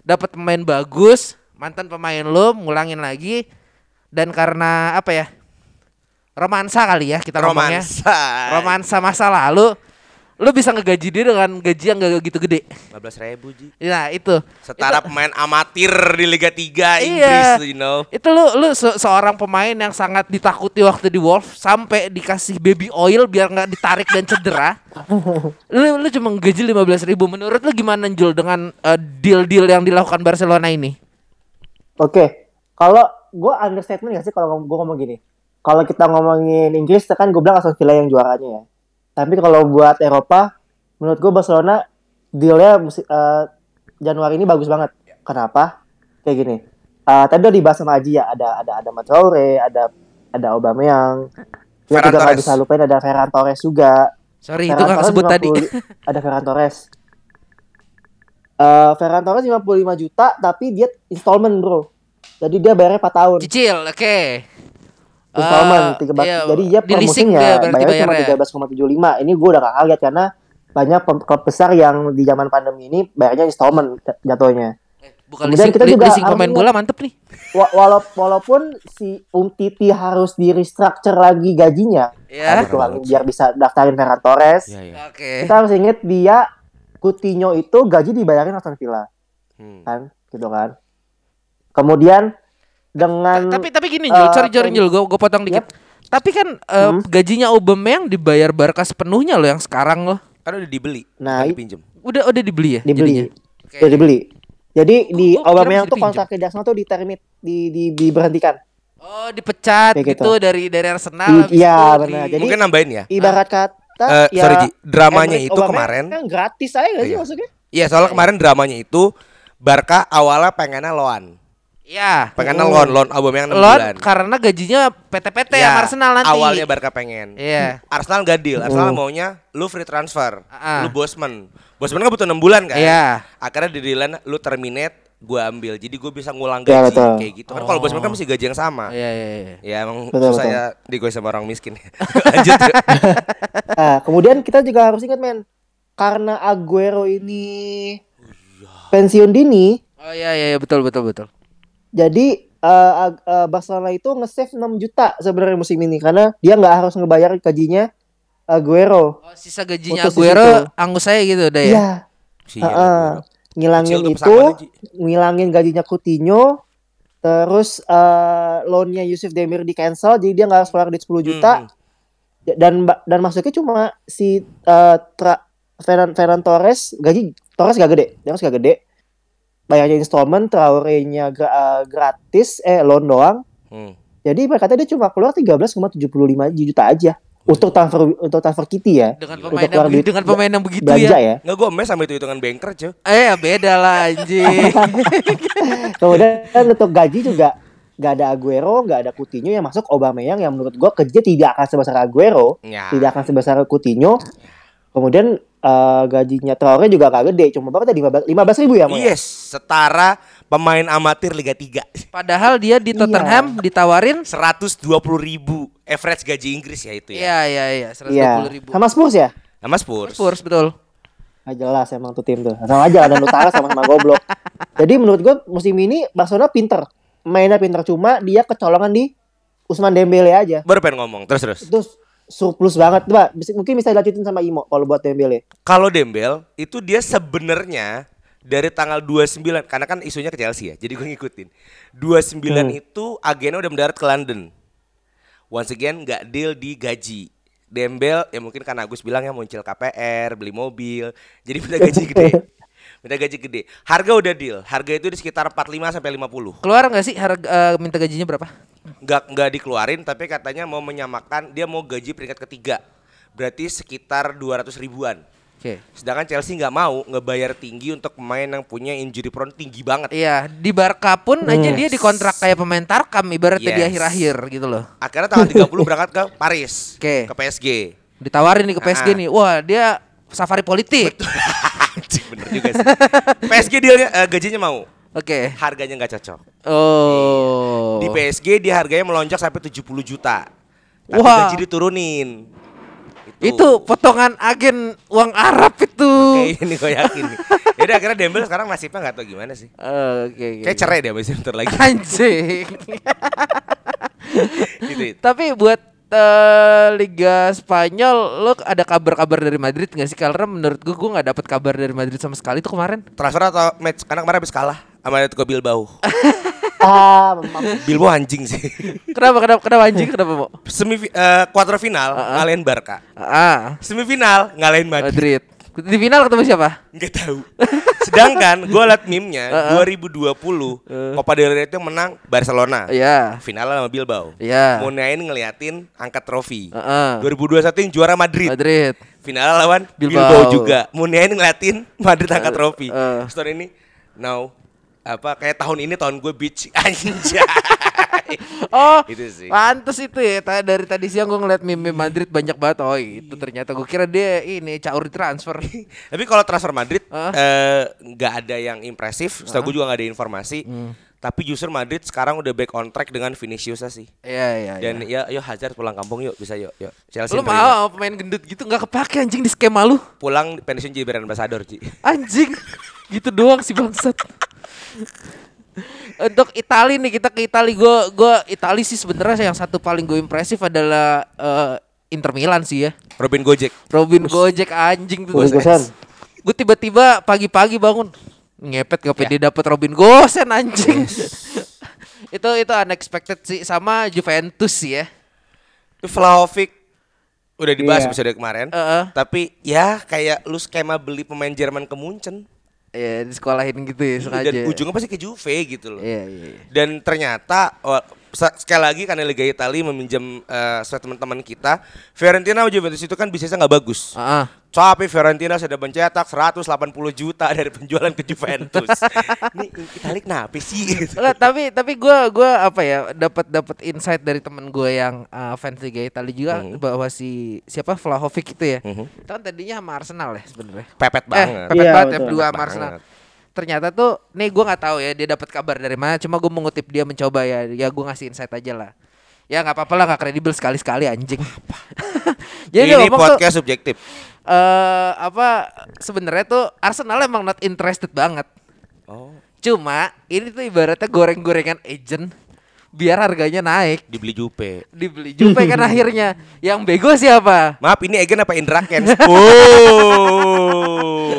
dapat pemain bagus, mantan pemain lu ngulangin lagi dan karena apa ya? Romansa kali ya kita ngomongnya. Romansa. Romansa masa lalu lu bisa ngegaji dia dengan gaji yang gak gitu gede. 15 ribu Ji. Nah itu. Setara Itu- pemain amatir di Liga 3 Inggris Iya. tuh, you know. Itu lu lu se- seorang pemain yang sangat ditakuti waktu di Wolves sampai dikasih baby oil biar nggak ditarik dan cedera. lu lu cuma gaji 15 ribu. Menurut lu gimana Jul dengan eh, deal-deal yang dilakukan Barcelona ini? Oke, kalau gue understatement gak sih kalau gue ngomong gini? Kalau kita ngomongin Inggris, kan gue bilang Aston Villa yang juaranya ya. Tapi kalau buat Eropa, menurut gue Barcelona dealnya eh, Januari ini bagus banget. Kenapa? Kayak gini. Eh, tadi udah dibahas sama Aji ya, ada ada ada Matraore, ada ada Aubameyang. Ya Ferran juga nggak Torres. bisa lupain ada Ferran Torres juga. Sorry itu Ferran nggak Torres kesebut tadi. 50 Ada Ferran Torres. Eh Ferran Torres 55 juta tapi dia installment bro. Jadi dia bayarnya 4 tahun. Cicil, oke. Installment Eh, tiga belas. iya, Jadi dia di per leasing musim dia ya berarti bayarnya cuma bayarnya. 13,75. Ini gue udah gak kaget karena banyak klub besar yang di zaman pandemi ini bayarnya installment jat- jatuhnya. Bukan Kemudian leasing, kita juga leasing pemain bola mantep nih. Wa- walau- walaupun si Umtiti harus di restructure lagi gajinya, Ya. harus kurangin biar bisa daftarin Ferran Torres. Iya, iya. Oke. Kita harus inget dia Coutinho itu gaji dibayarin Aston Villa, Hmm. kan? Gitu kan. Kemudian dengan Tapi tapi gini Jul, sorry sorry pem- Jul, gue gue potong dikit. Tapi kan eh, Hmm. gajinya Aubameyang dibayar Barca sepenuhnya loh yang sekarang loh. Kan udah dibeli. Nah, i- dipinjem. Udah udah dibeli ya? dibeli. jadinya? Oke. Udah dibeli. Jadi di gua kira Aubameyang masih tuh kontraknya di Arsenal tuh ditermit di, di diberhentikan. Oh dipecat Kayak gitu, gitu. dari dari Arsenal. Di- iya, benar. di- Jadi- Mungkin nambahin ya. Ibarat kata Eh, ya sorry Ji, dramanya Emre itu Aubameyang kemarin. kan gratis aja gak sih Iya. maksudnya? Iya, soalnya kemarin dramanya itu Barca awalnya pengennya loan. Iya. Pengennya Oh. loan, loan Aubameyang 6 Lot bulan. karena gajinya PT-PT Ya, sama Arsenal nanti. Awalnya Barca pengen. Iya. Arsenal gak deal. Arsenal Oh. maunya lu free transfer. Ah. Lu Bosman. Bosman kan butuh 6 bulan kan? Iya. Akhirnya di dealan lu terminate, gua ambil. Jadi gue bisa ngulang Ya, gaji betul. kayak gitu. Kan kalau Bosman kan mesti gaji yang sama. Iya iya iya. Ya emang Betul, susah betul. ya digoy sama orang miskin. Lanjut. Nah, kemudian kita juga harus ingat men, karena Aguero ini pensiun dini, Oh iya iya iya, betul betul betul. Jadi eh, Ag- eh, Barcelona itu nge-save 6 juta sebenarnya musim ini karena dia nggak harus ngebayar gajinya Aguero. Oh sisa gajinya Putus di Aguero angus saya gitu udah ya. Iya, Sial, heeh. Aguero. ngilangin Kecil itu, ngilangin gajinya Coutinho, terus eh loannya Yusuf Demir di cancel, jadi dia nggak harus keluar duit 10 juta. Hmm. dan dan masuknya cuma si eh, tra, Ferran, Ferran Torres gaji Torres gak gede Torres gak gede bayarnya installment Traore-nya gra- eh, gratis eh loan doang Hmm. jadi mereka dia cuma keluar 13,75 juta aja untuk transfer untuk transfer Kitty ya Dengan Untuk pemain yang keluar begitu, duit dengan pemain yang begitu belanja ya. ya Nggak gue mes sama itu hitungan banker cuy. Eh beda lah anjing. kemudian untuk gaji juga gak ada Aguero gak ada Coutinho yang masuk Aubameyang yang menurut gua kerja tidak akan sebesar Aguero Ya. tidak akan sebesar Coutinho. Kemudian eh, gajinya Traore juga gak gede, cuma berapa tadi 15 15 ribu ya, Mo, ya? Yes, setara pemain amatir Liga 3. Padahal dia di Iya. Tottenham ditawarin 120 ribu average gaji Inggris ya itu Iya ya. iya iya 120 Iya. ribu. Sama Spurs ya? Sama Spurs. Spurs betul. Gak jelas emang tuh tim tuh. Sama aja dan Utara sama-sama goblok. Jadi menurut gua musim ini Barcelona pinter. Mainnya pinter cuma dia kecolongan di Usman Dembele aja. Baru pengen ngomong terus terus. Itu surplus banget, Mbak. Bisa- Mungkin bisa dilanjutin sama Imo kalau buat Dembele. Kalau Dembel itu dia sebenarnya dari tanggal 29 karena kan isunya ke Chelsea ya. Jadi gue ngikutin. 29 Hmm. itu agennya udah mendarat ke London. Once again nggak deal di gaji. Dembel ya mungkin kan Agus bilang ya muncul KPR, beli mobil, jadi minta gaji gede. minta gaji gede. Harga udah deal. Harga itu di sekitar 45 sampai 50. Keluar nggak sih harga eh, minta gajinya berapa? Nggak nggak dikeluarin tapi katanya mau menyamakan dia mau gaji peringkat ketiga. Berarti sekitar 200 ribuan. Oke. Sedangkan Chelsea nggak mau ngebayar tinggi untuk pemain yang punya injury prone tinggi banget. Iya, di Barca pun aja dia dikontrak kayak pemain Tarkam ibaratnya di Yes. akhir-akhir gitu loh. Akhirnya tanggal 30 berangkat ke Paris, Oke. ke PSG. Ditawarin nih ke PSG Ah. nih. Wah, dia safari politik. Anjing bener juga sih. PSG dealnya eh, gajinya mau, Oke. harganya nggak cocok. Oh. Di PSG dia harganya melonjak sampai 70 juta. Tapi Wah. gaji diturunin. Itu potongan agen uang Arab itu. Kayak ini gue yakin. Jadi akhirnya Dembel sekarang nasibnya nggak tahu gimana sih. Oke, oke. Kayak cerai deh abis itu ntar lagi. Anjing. gitu. Tapi buat eh, Liga Spanyol lo ada kabar-kabar dari Madrid nggak sih? Karena menurut gue gue nggak dapet kabar dari Madrid sama sekali tuh kemarin. Transfer atau match? Karena kemarin habis kalah sama Atletico Bilbao. Ah. Bilbao anjing sih. Kenapa kenapa kenapa anjing kenapa mau? Semi eh, quarter final ngalahin Barca. Ah, Semifinal ngalahin Madrid. Madrid. Di final ketemu siapa? Nggak tahu. Sedangkan gue liat meme-nya 2020 Copa del Rey itu menang Barcelona. Iya. Final sama Bilbao. Iya. Munain ngeliatin angkat trofi. Heeh. 2021 yang juara Madrid. Madrid. Final lawan Bilbao. Bilbao, juga. Munain ngeliatin Madrid angkat trofi. eh. Story ini now apa kayak tahun ini tahun gue beach anjay. Oh, Itu sih. pantes itu ya. Dari tadi siang gue ngeliat meme Madrid banyak banget. Oh, itu ternyata gue kira dia ini caur transfer. Tapi kalau transfer Madrid eh, nggak ada yang impresif. Setahu gue juga nggak ada informasi. Hmm. Tapi justru Madrid sekarang udah back on track dengan Vinicius sih. Iya, iya, Dan iya. ya, yuk Hazard pulang kampung yuk bisa yuk. Yuk. Chelsea Lu mau pemain gendut gitu nggak kepake anjing di skema lu? pulang pensiun jadi brand ambassador Ci. Anjing. gitu doang sih bangsat. Untuk Itali nih kita ke Itali gue gue Itali sih sebenarnya yang satu paling gue impresif adalah eh, Inter Milan sih ya. Robin Gojek. Robin Gojek anjing tuh. Gue tiba-tiba pagi-pagi bangun ngepet gak pede dapet Robin Gosen anjing. itu itu unexpected sih sama Juventus sih ya. Itu Vlahovic udah dibahas Iya. episode kemarin. Heeh. Tapi ya kayak lu skema beli pemain Jerman ke Munchen. Ya di sekolahin gitu ya sengaja. Dan ujungnya pasti ke Juve gitu loh. Iya iya. iya. Dan ternyata oh, sekali lagi karena Liga Italia meminjam eh, statement teman kita, Fiorentina sama Juventus itu kan bisnisnya nggak bagus. Ah, ah. Tapi Fiorentina sudah mencetak 180 juta dari penjualan ke Juventus. Ini Italia kenapa sih? Nggak, tapi tapi gue gua apa ya dapat dapat insight dari temen gue yang uh, fans Liga Italia juga Mhm. bahwa si siapa Vlahovic itu ya. Itu kan tadinya sama Arsenal ya sebenarnya. Pepet Eh, banget. pepet Iya, banget ya berdua sama Banget. Arsenal. Ternyata tuh nih gue nggak tahu ya dia dapat kabar dari mana. Cuma gue mengutip dia mencoba ya. Ya gue ngasih insight aja lah. Ya nggak apa-apa lah nggak kredibel sekali-sekali anjing. Jadi dia Ini ngomong tuh podcast subjektif. Eh apa sebenarnya tuh Arsenal emang not interested banget. Oh, Cuma ini tuh ibaratnya goreng-gorengan agent biar harganya naik. dibeli Jupe. Dibeli Juve kan akhirnya. Yang bego siapa? Maaf ini Egen apa Indra Kens? Oh.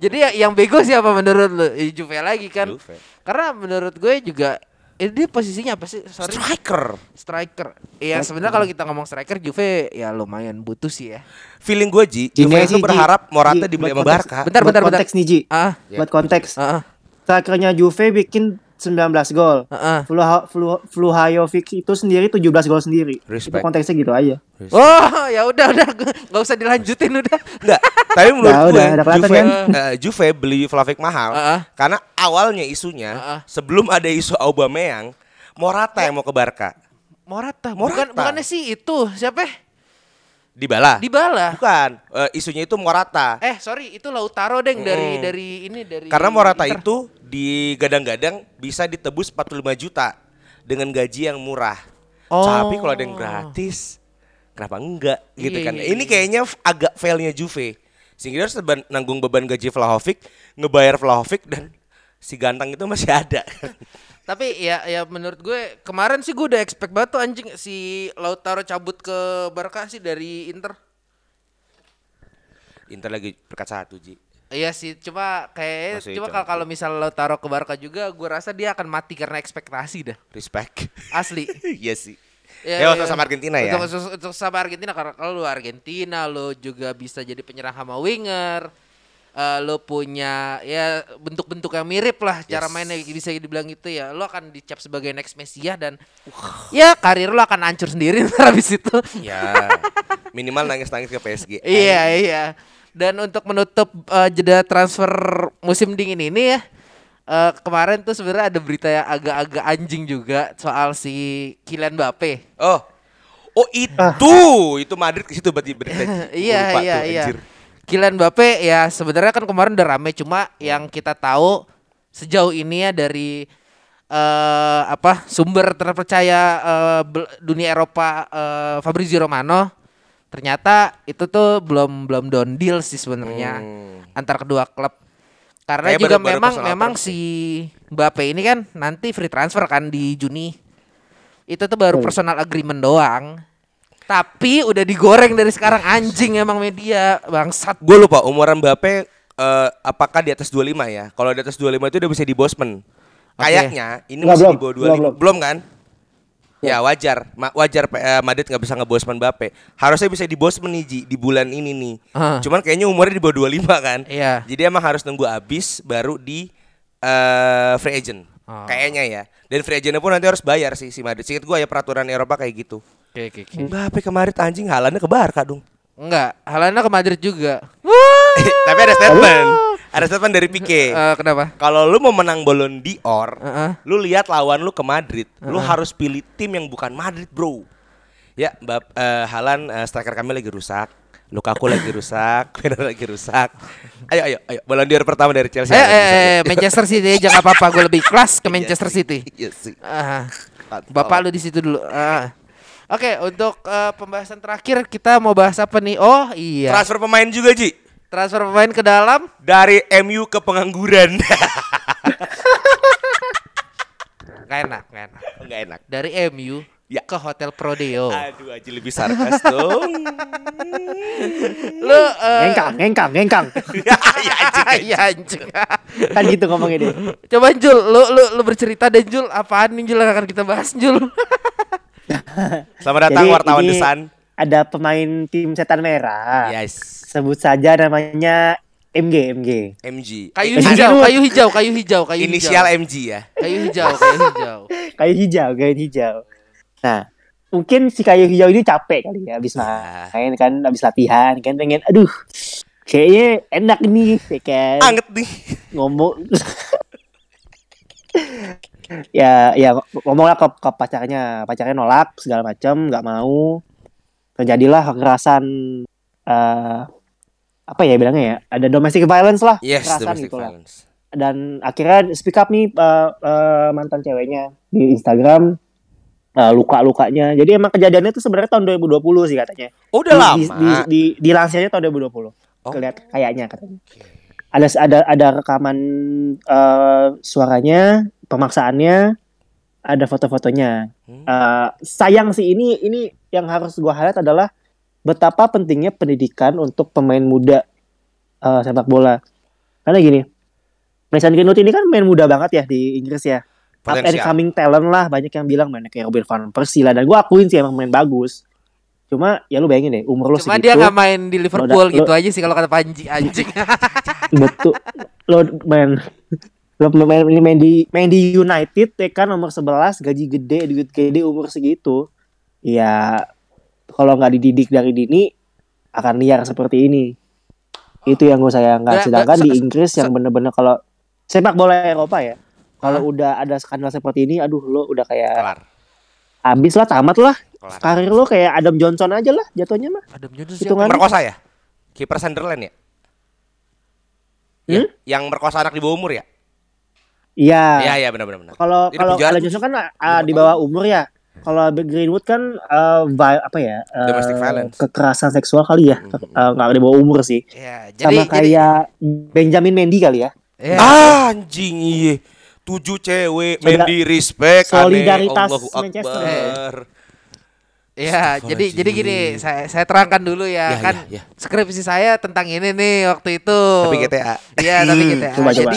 Jadi ya, yang bego siapa menurut lu? Ya, Juve lagi kan. Juve. Karena menurut gue juga eh, dia posisinya apa sih? Sorry. Striker. Striker. Iya sebenarnya kalau kita ngomong striker Juve ya lumayan butuh sih ya. Feeling gue Ji, Juve itu Ji. berharap Morata dibeli sama konteks- Barca. Bentar, Buat bentar, bentar. konteks nih Ji. Ah, Buat konteks. ah, Strikernya Juve bikin 19 gol. ah. Fluha, Flu, Fluhajovic itu sendiri 17 gol sendiri. Respect. Itu konteksnya gitu aja. Oh, ya udah udah nggak usah dilanjutin udah. Enggak, tapi menurut Nah, gue udah, Juve, kan? eh, Juve beli Vlahovic mahal Ah, ah. karena awalnya isunya Ah, ah. sebelum ada isu Aubameyang, Morata yang mau ke Barca. Morata, Morata. bukan bukannya sih itu siapa? Dibala. Dibala. Bukan, eh, isunya itu Morata. Eh sorry itu Lautaro deng dari Mm. dari ini dari. Karena Morata Inter. itu digadang-gadang bisa ditebus 45 juta dengan gaji yang murah. Oh. Tapi kalau ada yang gratis, kenapa enggak gitu Iya, kan. iya, Ini iya. kayaknya f- agak failnya Juve. Sehingga harus nanggung beban gaji Vlahovic, ngebayar Vlahovic dan si ganteng itu masih ada. Tapi ya ya menurut gue kemarin sih gue udah expect banget tuh anjing si Lautaro cabut ke Barca sih dari Inter. Inter lagi berkat satu, Ji. Iya sih, cuma kayak Masih cuma kalau kalau misal Lautaro ke Barca juga gue rasa dia akan mati karena ekspektasi dah. Respect. Asli. Iya sih. Ya, waktu sama Argentina ya. Untuk, untuk, untuk sama Argentina karena kalau lu Argentina lu juga bisa jadi penyerang sama winger. Eh lu punya ya bentuk-bentuk yang mirip lah cara Yes. mainnya bisa dibilang gitu ya. Lu akan dicap sebagai next Messiah dan ya karir lu akan hancur sendiri ntar habis itu. Ya. Minimal nangis-nangis ke PSG. iya, iya. Dan untuk menutup eh, jeda transfer musim dingin ini ya. eh, kemarin tuh sebenarnya ada berita yang agak-agak anjing juga soal si Kylian Mbappe. Oh. Oh itu, itu Madrid ke situ berarti berarti. iya iya tuh, iya. Kylian Mbappe ya sebenarnya kan kemarin udah rame cuma yang kita tahu sejauh ini ya dari eh apa sumber terpercaya eh, bel- dunia Eropa eh, Fabrizio Romano ternyata itu tuh belum belum down deal sih sebenarnya Hmm. antar kedua klub karena Kayak juga baru- baru memang memang si Mbappe ini kan nanti free transfer kan di Juni itu tuh baru Oh. personal agreement doang tapi udah digoreng dari sekarang anjing emang media bangsat Gue lupa umuran Mbappe eh, apakah di atas 25 ya? Kalau di atas 25 itu udah bisa di Bosman. Kayaknya ini Nggak, masih belum. di bawah 25. Belum, Belum, belum. kan? Ya wajar, Ma- wajar eh, Madrid nggak bisa ngebosman Mbappe. Harusnya bisa di Bosman nih Ji, di bulan ini nih. Ah. Cuman kayaknya umurnya di bawah 25 kan? Iya. Jadi emang harus nunggu habis baru di eh, free agent. Oh. Kayaknya ya. Dan free agentnya pun nanti harus bayar sih si Madrid. Singkat gue ya peraturan Eropa kayak gitu. Oke oke oke. Mbappe kemarin anjing halannya ke Barca dong. Enggak, Halana ke Madrid juga. Tapi ada statement. Ada statement dari Pique. Eh, kenapa? Kalau lu mau menang Ballon d'Or, Heeh. lu lihat lawan lu ke Madrid, lu harus pilih tim yang bukan Madrid, bro. Ya, Mbak eh, Halan eh, striker kami lagi rusak, Lukaku lagi rusak, Werner lagi rusak. Ayo, ayo, ayo. Ballon d'Or pertama dari Chelsea. Eh, eh, eh. Manchester City jangan apa-apa, gue lebih kelas ke Iya Manchester City. Iya sih. Mantap. Bapak lu di situ dulu. Ah. Oke, untuk eh, pembahasan terakhir kita mau bahas apa nih? Oh iya, Transfer pemain juga, Ji. transfer pemain ke dalam. Dari MU ke pengangguran. Gak enak, gak enak. Enggak enak. Dari MU Ya. ke Hotel Prodeo. Aduh, aja lebih sarkas dong. Lu eh, Ngengkang, ngengkang, ngengkang. ya, ya, anjing. Iya anjing. kan gitu ngomongnya dia. Coba Jul, lu lu lu bercerita deh Jul, apaan nih Jul yang akan kita bahas Jul? Selamat datang Jadi wartawan ini Sun. Ada pemain tim setan merah. Yes. Sebut saja namanya MG, MG. MG. Kayu hijau, kayu hijau, kayu hijau, kayu Inisial hijau. MG ya. Kayu hijau, kayu hijau. Kayu hijau, kayu hijau. Nah, mungkin si kayu hijau ini capek kali ya habis main kan, habis latihan kan pengen aduh. Kayaknya enak nih, ya kan. Anget nih. ngomong ya ya ngomong lah ke, ke pacarnya. Pacarnya nolak segala macam nggak mau. Terjadilah kekerasan eh apa ya bilangnya ya? Ada domestic violence lah Yes, kekerasan gitu lah. violence. dan akhirnya speak up nih eh, eh, mantan ceweknya di Instagram eh, luka-lukanya. Jadi emang kejadiannya itu sebenarnya tahun 2020 sih katanya. Oh, udah di, lama. di, di, di, dilansirnya tahun 2020 Oh. Kelihat kayaknya katanya. Ada ada ada rekaman eh, suaranya pemaksaannya ada foto-fotonya. Hmm. Eh, sayang sih ini ini yang harus gua highlight adalah betapa pentingnya pendidikan untuk pemain muda eh, sepak bola. Karena gini Mason Greenwood ini kan main muda banget ya di Inggris ya. Up and Potensial. coming talent lah banyak yang bilang mainnya kayak Robin van Persie lah. Dan gua akuin sih emang main bagus. Cuma ya lu bayangin deh umur lu Cuma segitu. dia nggak main di Liverpool Lo- gitu aja sih kalau kata Panji anjing. betul. Lo main lo main, main, main di main di United ya kan nomor 11 gaji gede duit gede umur segitu ya kalau nggak dididik dari dini akan liar seperti ini itu yang gue sayangkan Nggak- sedangkan di Inggris yang bener-bener kalau sepak bola Eropa ya kalau udah ada skandal seperti ini aduh lo udah kayak Kelar. habis lah tamat lah Kelar. karir lo kayak Adam Johnson aja lah jatuhnya mah Adam Johnson Hitungan- siapa? Merkosa ya? Kiper Sunderland ya? Hmm? Yang merkosa anak di bawah umur ya? Iya Iya, iya benar benar benar. Kalau kalau Alan Johnson kan ah, di bawah umur ya. Kalau Greenwood kan eh, vi- apa ya? eh, Domestic violence. Kekerasan seksual kali ya. Ke- eh, Nggak di bawah umur sih. Ya, Sama jadi jadi kayak Benjamin Mendy kali ya. ya. Anjing iya. Tujuh cewek, Mendy respect, solidaritas aneh, Allahu Manchester. Akbar. Ya, jadi jadi gini, saya saya terangkan dulu ya, Ya, kan ya, ya. skripsi saya tentang ini nih waktu itu. Tapi GTA. Iya, tapi GTA. coba, coba.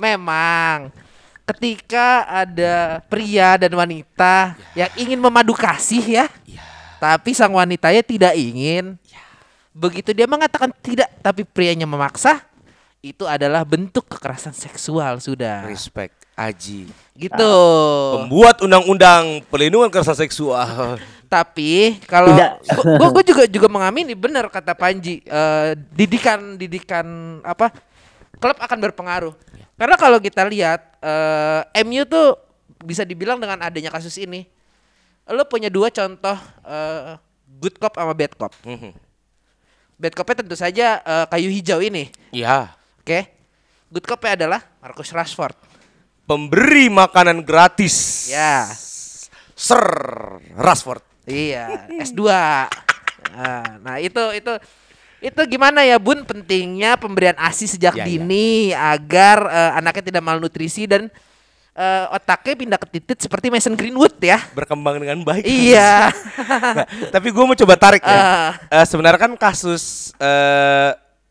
Memang ketika ada pria dan wanita yang ingin memadu kasih ya, tapi sang wanitanya tidak ingin. Begitu dia mengatakan tidak, tapi prianya memaksa, itu adalah bentuk kekerasan seksual sudah. Respect, Aji. Gitu. Pembuat undang-undang pelindungan kekerasan seksual. Tapi kalau gua juga juga mengamini benar kata Panji eh, didikan didikan apa klub akan berpengaruh. Karena kalau kita lihat eh, MU tuh bisa dibilang dengan adanya kasus ini, lo punya dua contoh eh, good cop sama bad cop. Mhm. Bad copnya tentu saja eh, kayu hijau ini, Iya. oke? Good copnya adalah Marcus Rashford. Pemberi makanan gratis. Ya. Sir Rashford. Iya, S2. Nah, nah, itu itu itu gimana ya Bun pentingnya pemberian ASI sejak Ya, ya. dini agar eh, anaknya tidak malnutrisi dan eh, otaknya pindah ke titit seperti Mason Greenwood ya. Berkembang dengan baik. Iya. Nah, tapi gue mau coba tarik ya. Eh, sebenarnya kan kasus eh,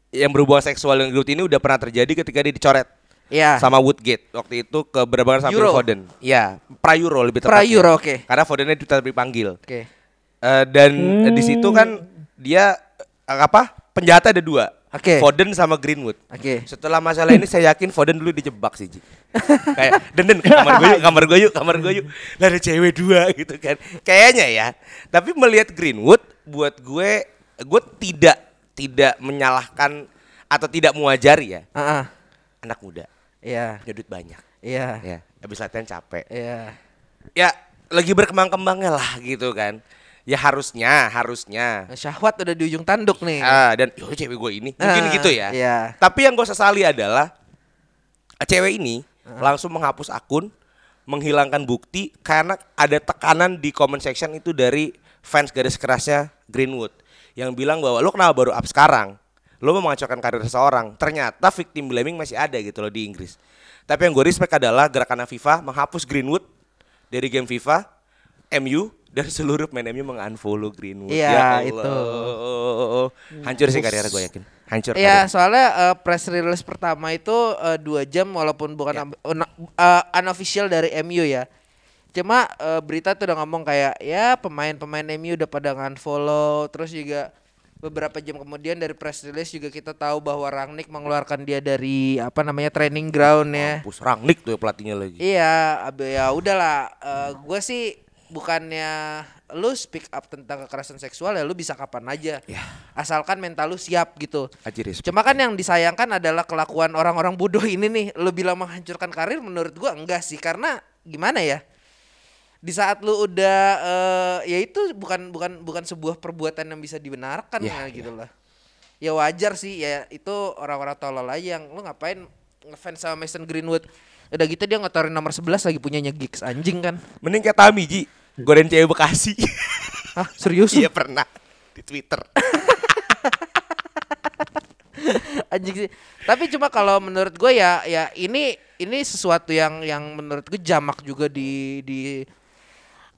yang berhubungan seksual dengan Greenwood ini udah pernah terjadi ketika dia dicoret Iya. sama Woodgate waktu itu ke berbarengan sama. Foden. Iya, pra Euro lebih tepatnya. Pra Euro, oke. Karena Fodennya tidak dipanggil. Oke. Eh, dan eh, di situ kan dia apa? Penjahatnya ada dua. Oke. Foden sama Greenwood. Oke. Setelah masalah ini saya yakin Foden dulu dijebak sih Ji. Kayak Denden ke kamar gue yuk, kamar gue yuk, kamar gue yuk. Lah ada cewek dua gitu kan. Kayaknya ya. Tapi melihat Greenwood buat gue gue tidak tidak menyalahkan atau tidak mewajari ya ah. anak muda Iya. punya duit banyak Iya. ya habis latihan capek Iya. ya lagi berkembang-kembangnya lah gitu kan ya harusnya harusnya. Syahwat udah di ujung tanduk nih. ah dan yo cewek gue ini. Mungkin Ah, gitu ya. iya. tapi yang gue sesali adalah cewek ini langsung menghapus akun menghilangkan bukti karena ada tekanan di comment section itu dari fans garis kerasnya Greenwood yang bilang bahwa lo kenapa baru up sekarang? Lo mau mengacaukan karir seseorang. Ternyata victim blaming masih ada gitu loh di Inggris. Tapi yang gue respect adalah gerakan FIFA menghapus Greenwood dari game FIFA MU dan seluruh pemain MU mengunfollow Greenwood Iya, Ya itu. Allah. hancur sih karir gue yakin hancur Iya, soalnya eh, press release pertama itu eh, dua jam walaupun bukan Ya. una- eh, unofficial dari MU ya. Cuma eh, berita tuh udah ngomong kayak ya pemain-pemain MU udah pada follow terus juga beberapa jam kemudian dari press release juga kita tahu bahwa Rangnick mengeluarkan dia dari apa namanya training ground ya. Mampus Rangnick tuh ya pelatihnya lagi Iya, ya udahlah. gue sih bukannya lu speak up tentang kekerasan seksual ya lu bisa kapan aja. Ya. Asalkan mental lu siap gitu. Aji respect. Cuma kan yang disayangkan adalah kelakuan orang-orang bodoh ini nih. Lu bilang menghancurkan karir menurut gua enggak sih karena gimana ya? Di saat lu udah eh, ya itu bukan bukan bukan sebuah perbuatan yang bisa dibenarkan Ya, ya, gitu lah. Ya wajar sih ya itu orang-orang tolol aja yang lu ngapain ngefans sama Mason Greenwood. Udah gitu dia ngotorin nomor 11 lagi punyanya gigs anjing kan. Mending kayak Tami Ji Godain cewek Bekasi Hah, serius? Iya pernah Di Twitter anjing sih. Tapi cuma kalau menurut gue ya ya ini ini sesuatu yang yang menurut gue jamak juga di di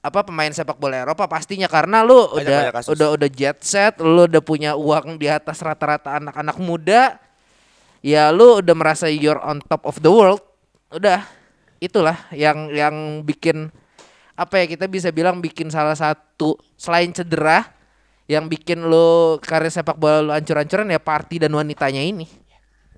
apa pemain sepak bola Eropa pastinya karena lu Banyak- udah banyak kasus. udah udah jet set, lu udah punya uang di atas rata-rata anak-anak muda. Ya lu udah merasa you're on top of the world. Udah itulah yang yang bikin apa ya kita bisa bilang bikin salah satu selain cedera yang bikin lu karir sepak bola lu ancur-ancuran ya party dan wanitanya ini.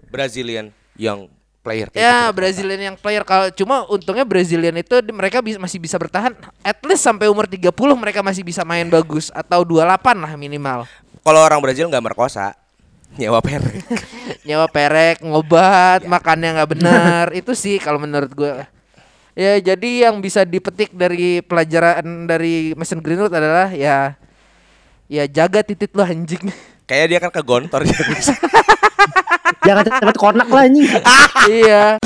Brazilian Young player Ya gitu. Brazilian yang player kalau cuma untungnya Brazilian itu mereka bis- masih bisa bertahan at least sampai umur 30 mereka masih bisa main bagus atau 28 lah minimal. Kalau orang Brazil nggak merkosa Nyewa perek Nyawa perek, ngobat, makannya nggak benar. itu sih kalau menurut gua. Ya jadi yang bisa dipetik dari pelajaran dari Mason Greenwood adalah ya ya jaga titit lu anjing. Kayaknya dia kan ke gontor Jangan cepet konak lah anjing. iya.